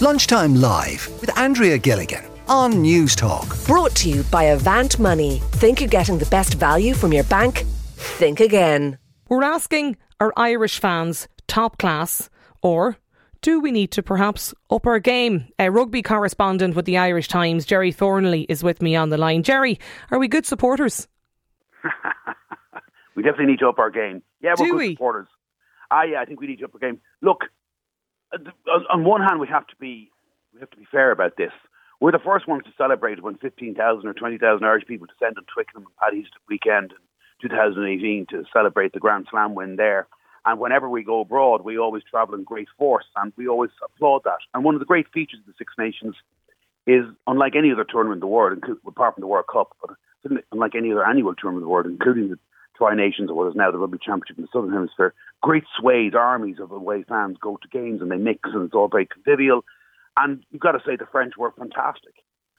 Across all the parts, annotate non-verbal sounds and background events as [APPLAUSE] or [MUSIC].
Lunchtime Live with Andrea Gilligan on Newstalk. Brought to you by Avant Money. Think you're getting the best value from your bank? Think again. We're asking are Irish fans top class or do we need to perhaps up our game? A rugby correspondent with the Irish Times, Gerry Thornley, is with me on the line. Gerry, are we good supporters? [LAUGHS] we definitely need to up our game. Yeah, we're Do good we? supporters. Ah, yeah, I think we need to up our game. Look, th- on on one hand, we have to be we have to be fair about this. We're the first ones to celebrate when 15,000 or 20,000 Irish people descended Twickenham and Paddy's weekend in 2018 to celebrate the Grand Slam win there. And whenever we go abroad, we always travel in great force, and we always applaud that. And one of the great features of the Six Nations is, unlike any other tournament in the world, apart from the World Cup, but unlike any other annual tournament in the world, including the Tri Nations or what is now the Rugby Championship in the Southern Hemisphere, great swathes, armies of away fans go to games and they mix, and it's all very convivial. And you've got to say the French were fantastic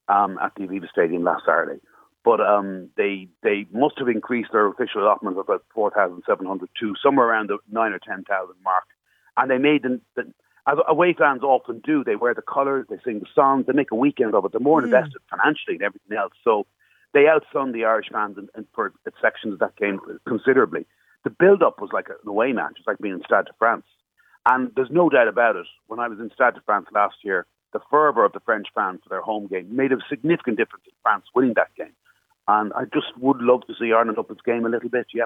um, at the Aviva Stadium last Saturday. But um, they they must have increased their official allotment of about 4,700 to somewhere around the 9 or 10,000 mark. And they made the, the, as away fans often do, they wear the colours, they sing the songs, they make a weekend of it. They're more invested financially and everything else. So they outsun the Irish fans in, in, for sections of that game considerably. The build up was like an away match. It's like being in Stade de France. And there's no doubt about it. When I was in Stade de France last year, the fervour of the French fans for their home game made a significant difference in France winning that game. And I just would love to see Ireland up its game a little bit, yeah.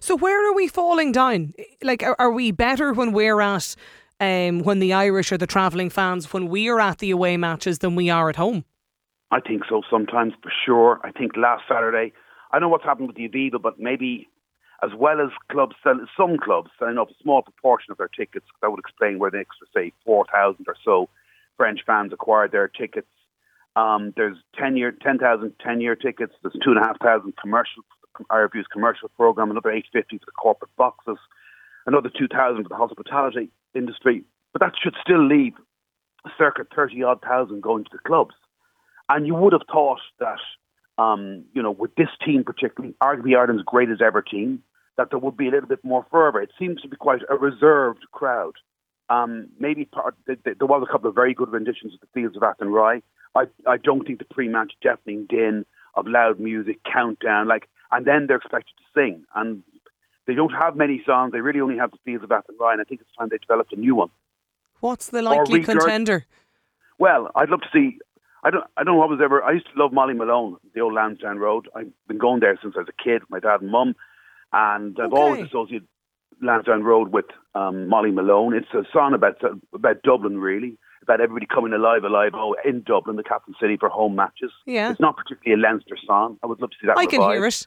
So where are we falling down? Like, are, are we better when we're at, um, when the Irish are the travelling fans, when we are at the away matches than we are at home? I think so sometimes, for sure. I think last Saturday, I know what's happened with the Aviva, but maybe as well as clubs, some clubs selling up a small proportion of their tickets, that would explain where the extra, say, 4,000 or so French fans acquired their tickets. Um, there's 10 year, 10,000 10 year tickets. There's 2,500 commercial, IRFU's commercial program, another 850 for the corporate boxes, another 2,000 for the hospitality industry. But that should still leave circa 30 odd thousand going to the clubs. And you would have thought that, um, you know, with this team particularly, arguably Ireland's greatest ever team, that there would be a little bit more fervour. It seems to be quite a reserved crowd. Um, maybe part, there was a couple of very good renditions of the Fields of Athenry. I, I don't think the pre-match deafening din of loud music, countdown, like, and then they're expected to sing. And they don't have many songs. They really only have the Fields of Athenry, and I think it's time they developed a new one. What's the likely contender? Well, I'd love to see. I don't. I don't know what was ever. I used to love Molly Malone, the old Lansdowne Road. I've been going there since I was a kid. With my dad and mum, and I've Okay. always associated Lansdowne Road with um, Molly Malone. It's a song about about Dublin, really, about everybody coming alive, alive. Oh, in Dublin, the capital city for home matches. Yeah. It's not particularly a Leinster song. I would love to see that. I can hear it.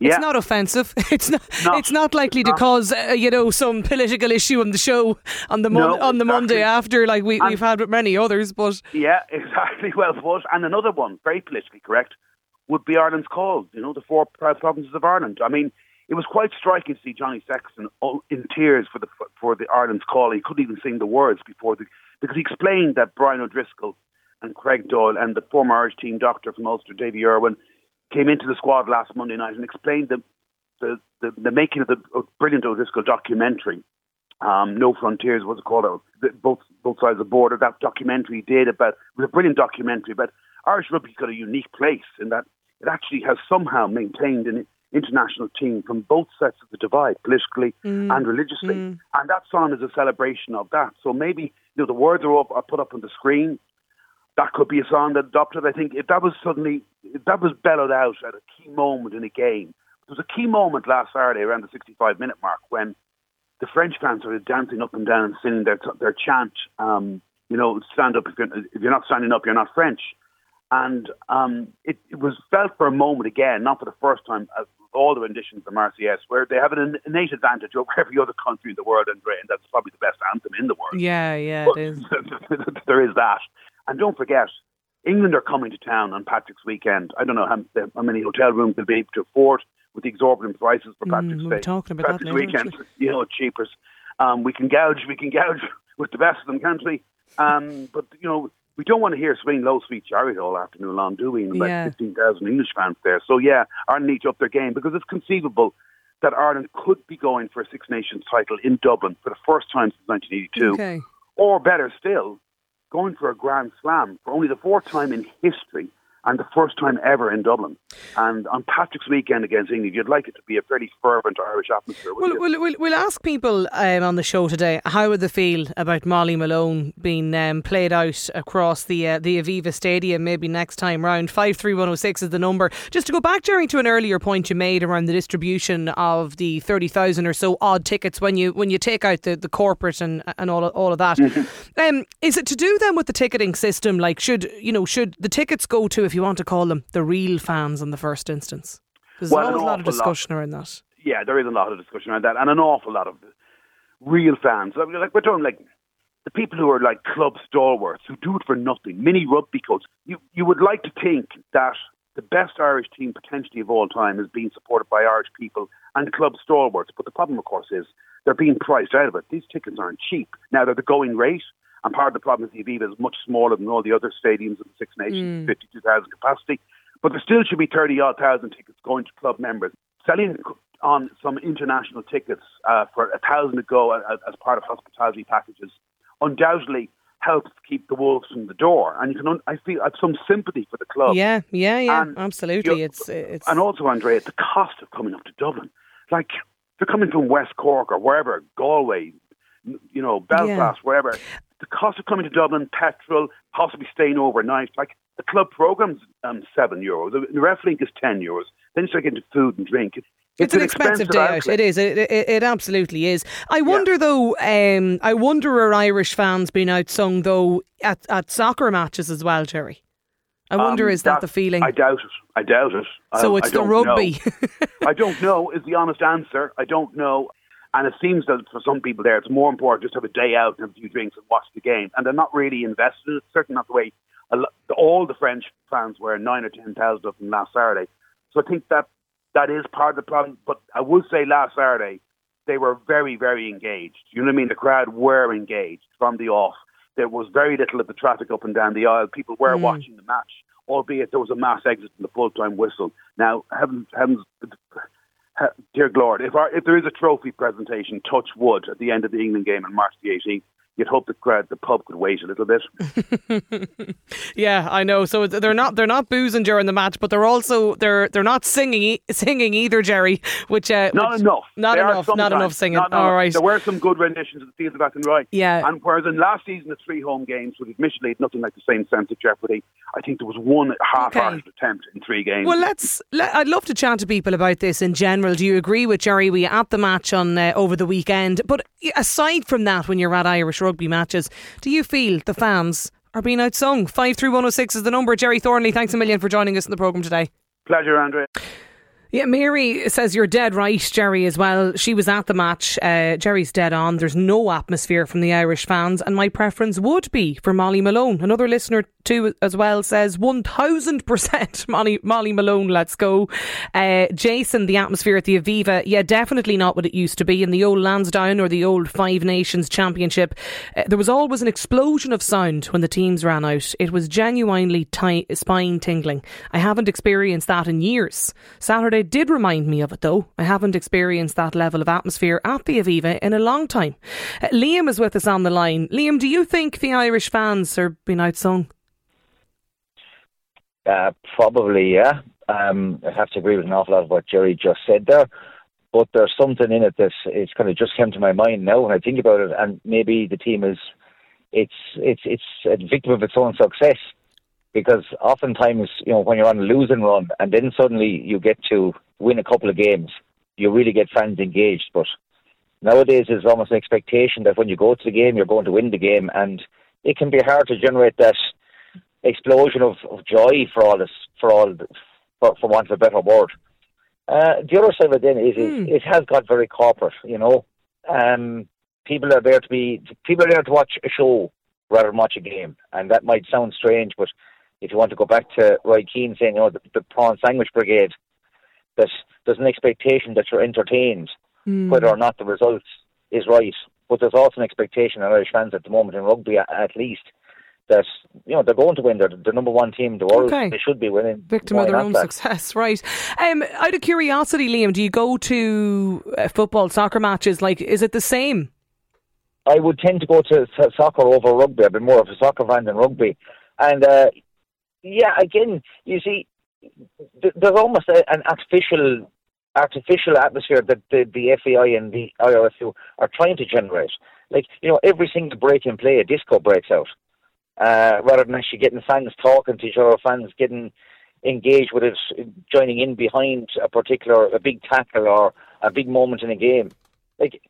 Yeah. It's not offensive. [LAUGHS] It's not. No, it's not likely it's to cause uh, you know some political issue on the show on the mon- No, on the Monday after, like we, And- we've had with many others. But Yeah, [LAUGHS] exactly. Well was And another one, very politically correct, would be Ireland's call. You know, the four proud provinces of Ireland. I mean, it was quite striking to see Johnny Sexton oh, in tears for the for the Ireland's call. He couldn't even sing the words before the because he explained that Brian O'Driscoll and Craig Doyle and the former Irish team doctor from Ulster, Davy Irwin, came into the squad last Monday night and explained the the, the, the making of the brilliant O'Driscoll documentary um, No Frontiers was it called? The- Both both sides of the border. That documentary did about it was a brilliant documentary. But Irish rugby's got a unique place in that it actually has somehow maintained an international team from both sides of the divide, politically and religiously. And that song is a celebration of that. So maybe you know the words are up are put up on the screen. That could be a song that adopted. I think if that was suddenly that was bellowed out at a key moment in a game. There was a key moment last Saturday around the 65 minute mark when the French fans started dancing up and down and singing their their chant. Um, you know, stand up if you're, if you're not standing up, you're not French. And um, it, it was felt for a moment again, not for the first time, as all the renditions of the Marseillaise, where they have an innate advantage over every other country in the world, and and that's probably the best anthem in the world. yeah, yeah, But it is. [LAUGHS] there is that. And don't forget, England are coming to town on Patrick's weekend. I don't know how, how many hotel rooms they'll be able to afford with the exorbitant prices for Patrick's we were Day. talking about that Patrick's now, weekend, weren't you know, cheapers. Um, we can gouge, we can gouge [LAUGHS] with the best of them, can't we? Um, [LAUGHS] but you know, we don't want to hear swing low, sweet chariot all afternoon long, do we? And about Yeah. fifteen thousand English fans there. So yeah, Ireland need to up their game because it's conceivable that Ireland could be going for a Six Nations title in Dublin for the first time since 1982 Okay. or better still, going for a Grand Slam for only the fourth time in history and the first time ever in Dublin. And on Patrick's weekend against England, you'd like it to be a fairly fervent Irish atmosphere. We'll, we'll, we'll, we'll, ask people um, on the show today how would they feel about Molly Malone being um, played out across the uh, the Aviva Stadium maybe next time round. 53106 is the number. Just to go back, Gerry, to an earlier point you made around the distribution of the 30,000 or so odd tickets when you when you take out the, the corporate and, and all, of, all of that. Mm-hmm. Um, is it to do then with the ticketing system? Like, should, you know, should the tickets go to if you want to call them, the real fans in the first instance? There's well, a lot of discussion lot. around that. Yeah, there is a lot of discussion around that, and an awful lot of real fans. Like we're talking like the people who are like club stalwarts who do it for nothing, mini rugby coach. You you would like to think that the best Irish team potentially of all time is being supported by Irish people and club stalwarts. But the problem, of course, is they're being priced out of it. These tickets aren't cheap. Now they're the going rate. And part of the problem is the Aviva is much smaller than all the other stadiums in the Six Nations, mm. 52,000 capacity. But there still should be 30 odd thousand tickets going to club members. Selling on some international tickets uh, for a thousand to go as, as part of hospitality packages undoubtedly helps keep the wolves from the door. And you can, un- I feel, I have some sympathy for the club. Yeah, yeah, yeah, and absolutely. It's, it's and also, Andrea, the cost of coming up to Dublin. Like, you're coming from West Cork or wherever, Galway, you know, Belfast, yeah. wherever, the cost of coming to Dublin, petrol, possibly staying overnight, like the club program's um, seven euros. The, the link is ten euros. Then you start getting food and drink. It's, it's an, an, expensive, expensive day out. It is. It, it, it, absolutely is. I wonder yeah. though. Um, I wonder are Irish fans being outsung though at, at soccer matches as well, Gerry? I wonder um, is that, that, the feeling? I doubt it. I doubt it. So it's the rugby. I don't know. Is the honest answer? I don't know. And it seems that for some people there, it's more important just to have a day out and have a few drinks and watch the game. And they're not really invested in it. Certainly not the way all the French fans were, nine or 10,000 of them last Saturday. So I think that that is part of the problem. But I would say last Saturday, they were very, very engaged. You know what I mean? The crowd were engaged from the off. There was very little of the traffic up and down the aisle. People were mm. watching the match, albeit there was a mass exit in the full time whistle. Now, heavens, heavens, dear Lord, if, our, if there is a trophy presentation, touch wood, at the end of the England game on March the 18th, you'd hope the crowd, the pub could wait a little bit. [LAUGHS] yeah, I know. So they're not they're not boozing during the match, but they're also they're they're not singing singing either, Gerry. Which uh, not which, enough. Not they enough. Not enough singing. Not All right. There were some good renditions of the Field of Athenry. Yeah. And whereas in last season the three home games, with admittedly nothing like the same sense of jeopardy, I think there was one half-hearted okay. attempt in three games. Well, let's. Let, I'd love to chat to people about this in general. Do you agree with Gerry? We at the match on uh, over the weekend, but aside from that, when you're at Irish rugby matches, do you feel the fans are being outsung? 53106 is the number. Gerry Thornley, thanks a million for joining us in the programme today. Pleasure, Andrea. Yeah, Mary says you're dead right, Gerry, as well. She was at the match. Uh, Gerry's dead on. There's no atmosphere from the Irish fans, and my preference would be for Molly Malone. Another listener, too, as well, says 1000% [LAUGHS] Molly, Molly Malone, let's go. Uh, Jason, the atmosphere at the Aviva, yeah, definitely not what it used to be. In the old Lansdowne or the old Five Nations Championship, uh, there was always an explosion of sound when the teams ran out. It was genuinely t- spine tingling. I haven't experienced that in years. Saturday did remind me of it though. I haven't experienced that level of atmosphere at the Aviva in a long time. Uh, Liam is with us on the line. Liam, do you think the Irish fans are being outsung? Uh, probably, yeah. Um, I have to agree with an awful lot of what Gerry just said there. But there's something in it that it's kind of just came to my mind now when I think about it, and maybe the team is it's it's it's a victim of its own success because oftentimes, you know, when you're on a losing run and then suddenly you get to win a couple of games, you really get fans engaged. But nowadays, there's almost an expectation that when you go to the game, you're going to win the game, and it can be hard to generate that explosion of, of joy for all this, for all, for, for want of a better word. Uh, the other side of it then is, mm. it has got very corporate, you know. Um, people are there to be, people are there to watch a show rather than watch a game, and that might sound strange, but if you want to go back to Roy Keane saying, you know, the, the prawn sandwich brigade, that there's an expectation that you're entertained, mm. whether or not the result is right. But there's also an expectation of Irish fans at the moment in rugby, at least, that you know they're going to win. They're the number one team in the world. Okay. They should be winning. Victim Why of their own that? success, [LAUGHS] right? Um, out of curiosity, Liam, do you go to uh, football, soccer matches? Like, is it the same? I would tend to go to soccer over rugby. I've been more of a soccer fan than rugby, and uh, yeah, again, you see, there's almost a, an artificial artificial atmosphere that the, the FAI and the IRFU are trying to generate. Like, you know, every single break in play, a disco breaks out. Uh, rather than actually getting fans talking to each other, fans getting engaged with it, joining in behind a particular, a big tackle or a big moment in a game. Like,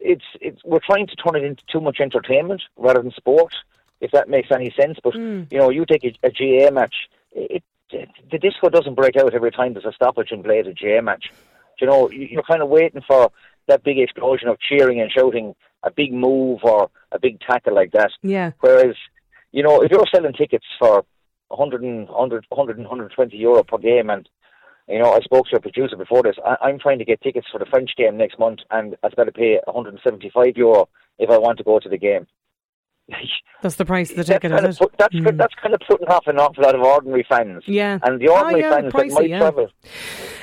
it's, it's, we're trying to turn it into too much entertainment rather than sport, if that makes any sense. But, mm. you know, you take a, a GAA match, it, the disco doesn't break out every time there's a stoppage in play at a GAA match. You know, you're kind of waiting for that big explosion of cheering and shouting, a big move or a big tackle like that. Yeah. Whereas, you know, if you're selling tickets for 100 and 100, 100 and 120 euro per game and you know, I spoke to a producer before this. I, am trying to get tickets for the French game next month, and I've got to pay 175 euro if I want to go to the game. [LAUGHS] That's the price of the ticket, that's is it? Put, that's, mm. that's kind of putting off an awful lot of ordinary fans. Yeah. And the ordinary oh, yeah, fans pricey, that might yeah. travel.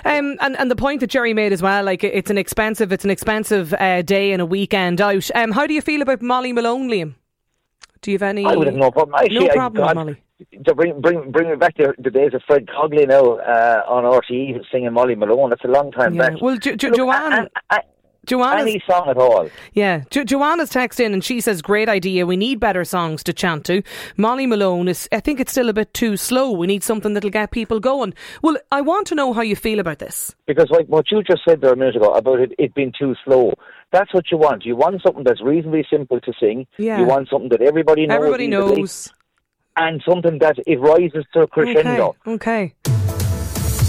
Um, and, and the point that Gerry made as well, like it's an expensive, it's an expensive uh, day and a weekend out. Um, how do you feel about Molly Malone, Liam? Do you have any? I would have no problem. Actually, no problem, I, Molly. To bring bring bring me back to the days of Fred Cogley now uh, on RTE singing Molly Malone. That's a long time yeah. back. Well, jo- jo- Joanne. I, I, Joanna's, Any song at all. Yeah. Jo- Joanna's text in and she says, great idea. We need better songs to chant to. Molly Malone is, I think it's still a bit too slow. We need something that'll get people going. Well, I want to know how you feel about this. Because like what you just said there a minute ago about it, it being too slow. That's what you want. You want something that's reasonably simple to sing. Yeah. You want something that everybody knows. Everybody knows. And something that it rises to a crescendo. Okay. okay.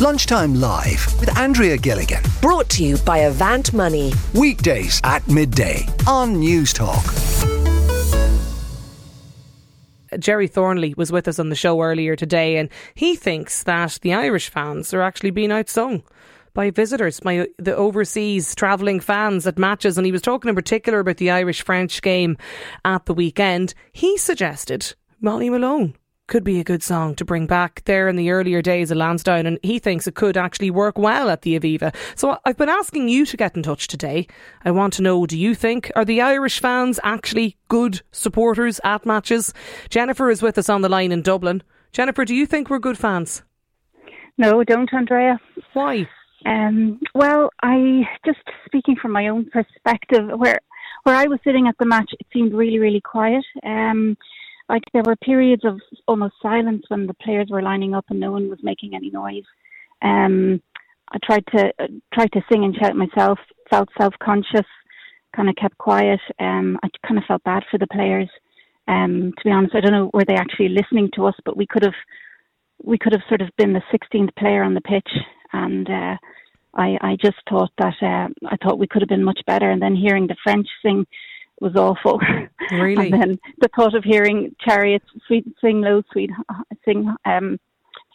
Lunchtime Live with Andrea Gilligan. Brought to you by Avant Money. Weekdays at midday on Newstalk. Gerry Thornley was with us on the show earlier today, and he thinks that the Irish fans are actually being outsung by visitors, by uh, the overseas travelling fans at matches. And he was talking in particular about the Irish French game at the weekend. He suggested Molly Malone could be a good song to bring back there in the earlier days of Lansdowne, and he thinks it could actually work well at the Aviva. So I've been asking you to get in touch today. I want to know do you think, are the Irish fans actually good supporters at matches? Jennifer is with us on the line in Dublin. Jennifer, do you think we're good fans? No, don't, Andrea. Why? Um, well, I just speaking from my own perspective, where where I was sitting at the match, it seemed really, really quiet. Um, like there were periods of almost silence when the players were lining up and no one was making any noise. Um, I tried to uh, tried to sing and shout myself, felt self conscious, kind of kept quiet. Um, I kind of felt bad for the players. Um, to be honest, I don't know were they actually listening to us, but we could have we could have sort of been the 16th player on the pitch, and uh, I I just thought that uh, I thought we could have been much better. And then hearing the French sing was awful. [LAUGHS] Really? and then the thought of hearing chariots sweet sing low, sweet sing um,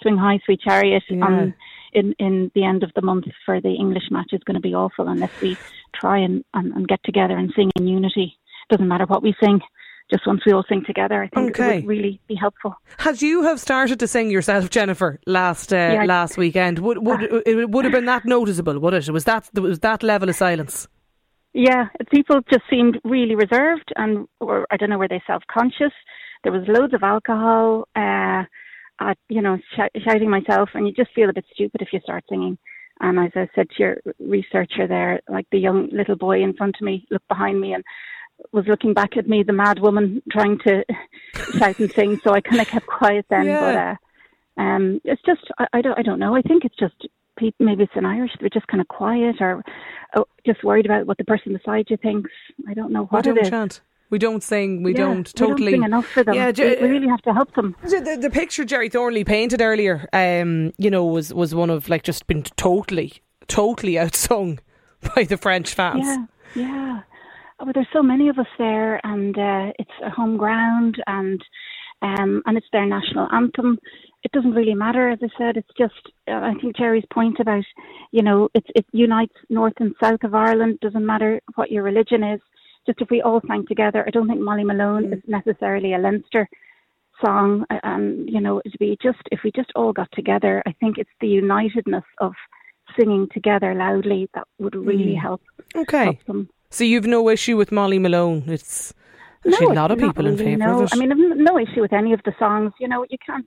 swing high, sweet chariot yeah. on in in the end of the month for the English match is going to be awful unless we try and, and, and get together and sing in unity. Doesn't matter what we sing just once we all sing together, I think okay. it would really be helpful. Had you have started to sing yourself, Jennifer, last uh, yeah, last weekend? Would would uh, it would have been that noticeable? Would it? Was that was that level of silence? Yeah, people just seemed really reserved, and or I don't know, were they self-conscious? There was loads of alcohol. Uh, at, you know, sh- shouting myself, and you just feel a bit stupid if you start singing. And as I said to your researcher there, like the young little boy in front of me looked behind me and was looking back at me, the mad woman trying to [LAUGHS] shout and sing. So I kind of kept quiet then. Yeah. But uh, um, it's just I, I don't I don't know. I think it's just people, maybe it's an Irish, they're just kind of quiet or oh, just worried about what the person beside you thinks. I don't know what we don't it is. Chant. We don't sing. We yeah, don't totally. We don't sing enough for them. Yeah, we, we really have to help them. The, the picture Gerry Thornley painted earlier, um, you know, was was one of like just been totally, totally outsung [LAUGHS] by the French fans. Yeah, yeah. Oh, but there's so many of us there, and uh, it's a home ground, and um, and it's their national anthem it doesn't really matter. As I said, it's just uh, I think Gerry's point about you know it it unites north and south of Ireland. Doesn't matter what your religion is. Just if we all sang together, I don't think Molly Malone mm. is necessarily a Leinster song. And you know, it'd be just if we just all got together. I think it's the unitedness of singing together loudly that would really mm. help. Okay. Help them. So you've no issue with Molly Malone? It's actually no, a lot of people really, in favour no. of it. I mean, I've no issue with any of the songs. You know, you can't.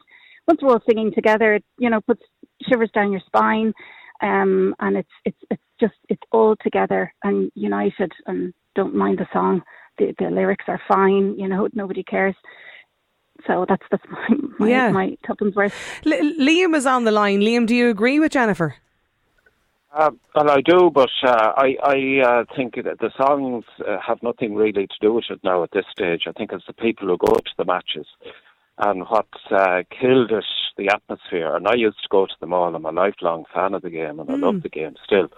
Once we're all singing together, it, you know, puts shivers down your spine, um, and it's it's it's just it's all together and united, and don't mind the song. The the lyrics are fine. You know, nobody cares. So that's that's [LAUGHS] my my, Yeah. my tuppence worth. L- Liam is on the line. Liam, do you agree with Jennifer? Uh, well, I do, but uh, I, I uh, think that the songs uh, have nothing really to do with it now at this stage. I think it's the people who go to the matches. And what uh, killed it, the atmosphere, and I used to go to the mall, I'm a lifelong fan of the game, and I love the game still,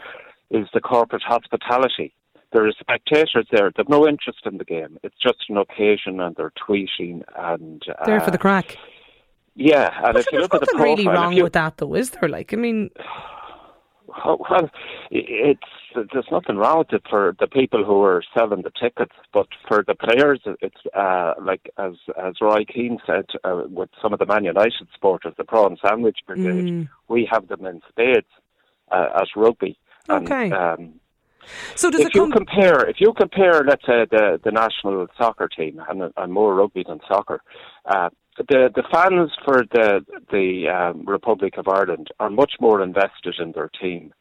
is the corporate hospitality. There are spectators there, they've no interest in the game. It's just an occasion, and they're tweeting, and... Uh, There for the crack. Yeah, and But if you look at the profile... really wrong you- with that, though, is there? Like, I mean, [SIGHS] Well, it's there's nothing wrong with it for the people who are selling the tickets, but for the players, it's uh, like as as Roy Keane said uh, with some of the Man United supporters, the prawn sandwich brigade. Mm. We have them in spades uh, at rugby. And, Okay. um, so does if it you compare, if you compare, let's say the the national soccer team and, and more rugby than soccer, uh, the the fans for the the um, Republic of Ireland are much more invested in their team.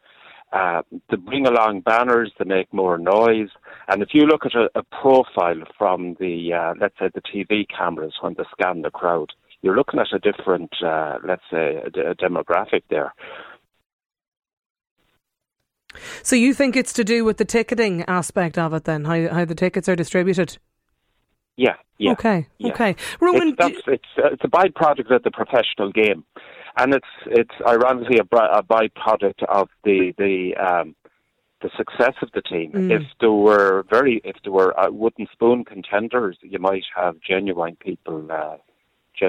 Uh, they bring along banners, they make more noise, and if you look at a, a profile from the uh, let's say the TV cameras when they scan the crowd, you're looking at a different, uh, let's say, a, a demographic there. So you think it's to do with the ticketing aspect of it, then how how the tickets are distributed? Yeah, yeah. Okay, yeah. okay. Roman, it's, that's, it's, uh, it's a byproduct of the professional game, and it's it's ironically a, a byproduct of the the um, the success of the team. Mm. If there were very if there were uh, wooden spoon contenders, you might have genuine people. Uh,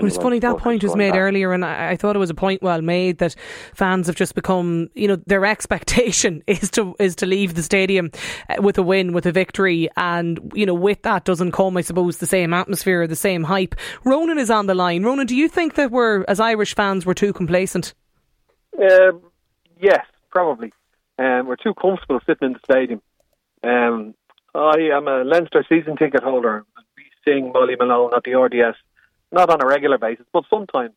Well, it's funny that point was made back. earlier, and I, I thought it was a point well made that fans have just become, you know, their expectation [LAUGHS] is to is to leave the stadium uh, with a win, with a victory, and you know, with that doesn't come, I suppose, the same atmosphere, the same hype. Ronan is on the line. Ronan, do you think that we're, as Irish fans, we're too complacent? Um, yes, probably. Um, we're too comfortable sitting in the stadium. Um, I am a Leinster season ticket holder. We sing Molly Malone at the RDS, not on a regular basis, but sometimes.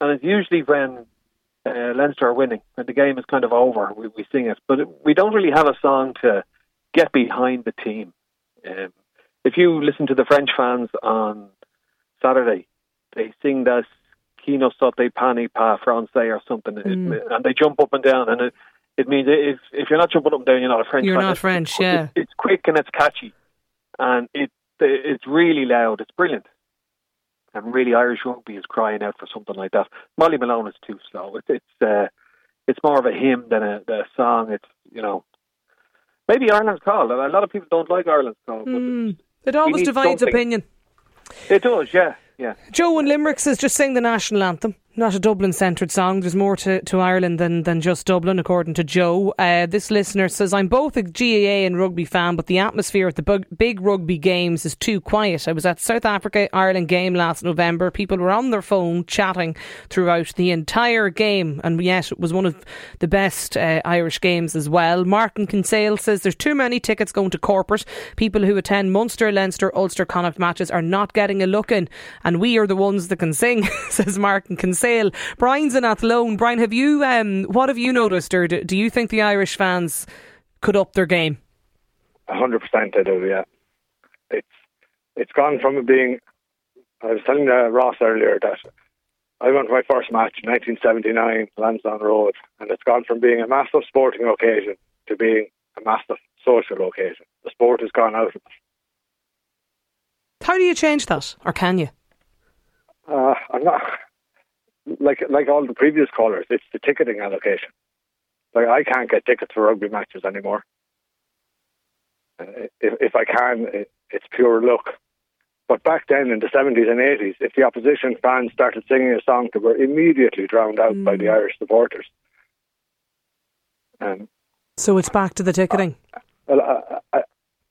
And it's usually when uh, Leinster are winning, when the game is kind of over, we, we sing it. But it, we don't really have a song to get behind the team. Um, if you listen to the French fans on Saturday, they sing that Kino Sotte Pani Pa Francais or something, It- Mm. and they jump up and down. And it, it means if if you're not jumping up and down, you're not a French. You're fan. not It's- French, it's, yeah. It's, it's quick and it's catchy, and it it's really loud. It's brilliant. And really, Irish rugby is crying out for something like that. Molly Malone is too slow. It's it's uh, it's more of a hymn than a, than a song. It's you know maybe Ireland's call. A lot of people don't like Ireland's call, but Mm. It always divides something. opinion. it does. Yeah, yeah. Joe in Limerick says just sing the national anthem. Not a Dublin centred song. There's more to, to Ireland than, than just Dublin, according to Joe. Uh, this listener says, I'm both a GAA and rugby fan, but the atmosphere at the bug, big rugby games is too quiet. I was at South Africa Ireland game last November. People were on their phone chatting throughout the entire game, and yet it was one of the best uh, Irish games as well. Martin Kinsale says there's too many tickets going to corporate. People who attend Munster, Leinster, Ulster, Connacht matches are not getting a look in, and we are the ones that can sing, [LAUGHS] says Martin Kinsale. Brian's in Athlone. Brian, have you um, what have you noticed, or do, do you think the Irish fans could up their game? A hundred percent, I do. Yeah, it's it's gone from being. I was telling uh, Ross earlier that I went to my first match in 1979, Lansdowne Road, and it's gone from being a massive sporting occasion to being a massive social occasion. The sport has gone out of it. How do you change that, or can you? Uh, I'm not like like all the previous callers. It's the ticketing allocation. Like I can't get tickets for rugby matches anymore. Uh, if if I can, it, it's pure luck. But back then in the seventies and eighties, if the opposition fans started singing a song, they were immediately drowned out by the Irish supporters. Um, So it's back to the ticketing. I, I,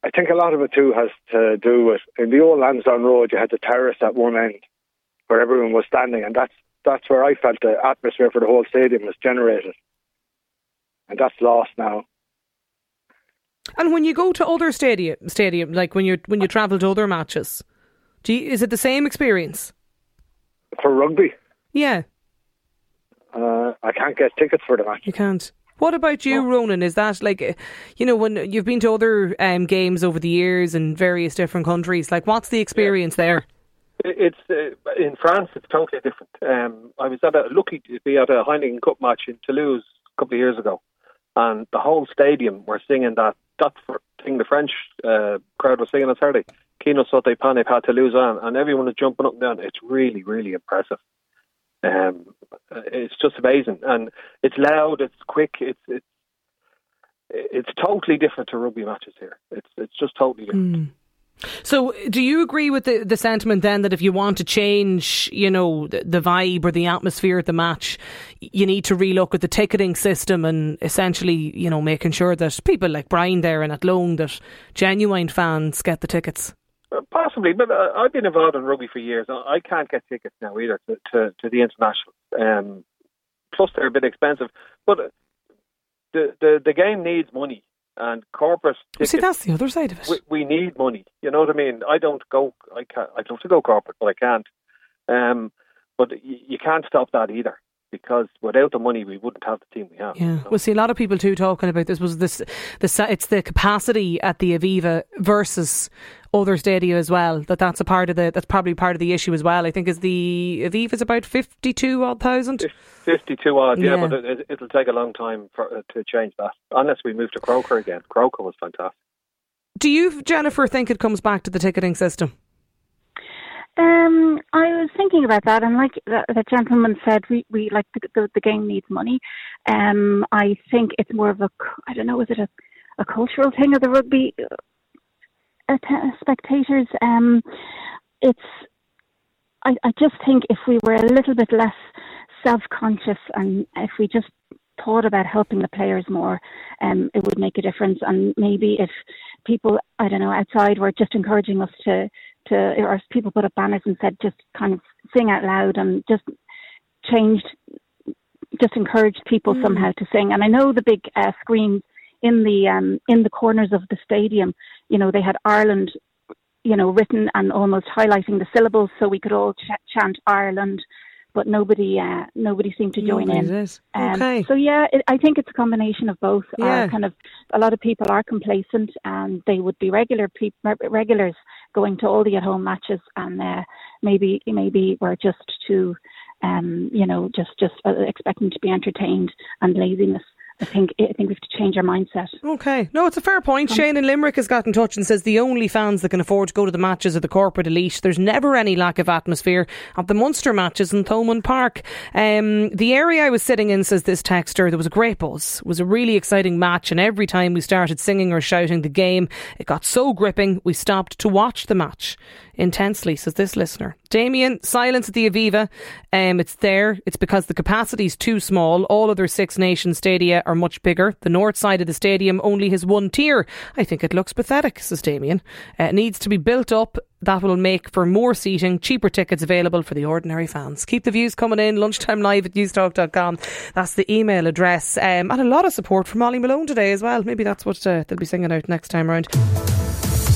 I think a lot of it too has to do with in the old Lansdowne Road, you had the terrace at one end where everyone was standing, and that's that's where I felt the atmosphere for the whole stadium was generated, and that's lost now. And when you go to other stadium, stadium like when you when you travel to other matches, do you, is it the same experience? For rugby, Yeah, uh, I can't get tickets for the match. you can't. What about you, Ronan? Is that like, uh, you know, when you've been to other um, games over the years in various different countries, like what's the experience there? It's uh, in France. It's totally different. Um, I was at a lucky to be at a Heineken Cup match in Toulouse a couple of years ago, and the whole stadium were singing that that thing the French uh, crowd was singing on Saturday. Kino saute pane pas Toulouse on, and everyone was jumping up and down. It's really, really impressive. Um, it's just amazing, and it's loud. It's quick. It's it's it's totally different to rugby matches here. It's it's just totally different. So, do you agree with the, the sentiment then that if you want to change, you know, the, the vibe or the atmosphere at the match, you need to relook at the ticketing system and essentially, you know, making sure that people like Brian there and Athlone, that genuine fans get the tickets? Uh, Possibly, but uh, I've been involved in rugby for years. I I can't get tickets now either to, to, to the international. Um, plus, they're a bit expensive. But uh, the, the the game needs money, and corporate tickets. See, that's the other side of it. we, we need money. You know what I mean? I don't go. I can't. I'd love to go corporate, but I can't. Um, but you, you can't stop that either because without the money, we wouldn't have the team we have. Yeah, we'll see a lot of people too talking about this. Was this the it's the capacity at the Aviva versus other stadia as well. That that's a part of the that's probably part of the issue as well. I think is the Aviva is about fifty two odd thousand. Fifty-two odd, yeah, Yeah. but it, it'll take a long time for, uh, to change that. Unless we move to Croker again. Croker was fantastic. Do you, Jennifer, think it comes back to the ticketing system? Um, I was thinking about that, and like the, the gentleman said, we, we like the, the the game needs money. Um, I think it's more of a I don't know, is it a, a cultural thing of the rugby uh, spectators? Um, it's I, I just think if we were a little bit less self conscious and if we just thought about helping the players more, um, it would make a difference. And maybe if people, I don't know, outside were just encouraging us to, to or people put up banners and said just kind of sing out loud and just changed, just encouraged people somehow to sing. And I know the big uh, screens in the um, in the corners of the stadium, you know, they had Ireland you know, written and almost highlighting the syllables so we could all ch- chant Ireland, but nobody, uh, nobody seemed to join Nobody in. did. Um, Okay. So yeah, it, I think it's a combination of both. Yeah. Uh, kind of, a lot of people are complacent, and they would be regular peop regulars going to all the at-home matches, and uh, maybe maybe we're just too, um, you know, just just uh, expecting to be entertained and laziness. I think I think we have to change our mindset. Okay. No, it's a fair point. Shane in Limerick has got in touch and says the only fans that can afford to go to the matches are the corporate elite. There's never any lack of atmosphere at the Munster matches in Thomond Park. Um, the area I was sitting in, says this texter, there was a great buzz. It was a really exciting match, and every time we started singing or shouting the game, it got so gripping we stopped to watch the match intensely, says this listener. Damien, silence at the Aviva. Um, it's there. It's because the capacity is too small. All other Six Nations stadia are much bigger. The north side of the stadium only has one tier. I think it looks pathetic, says Damien. Uh, it needs to be built up. That will make for more seating, cheaper tickets available for the ordinary fans. Keep the views coming in. Lunchtime live at newstalk.com. That's the email address. Um, and a lot of support from Molly Malone today as well. Maybe that's what uh, they'll be singing out next time round.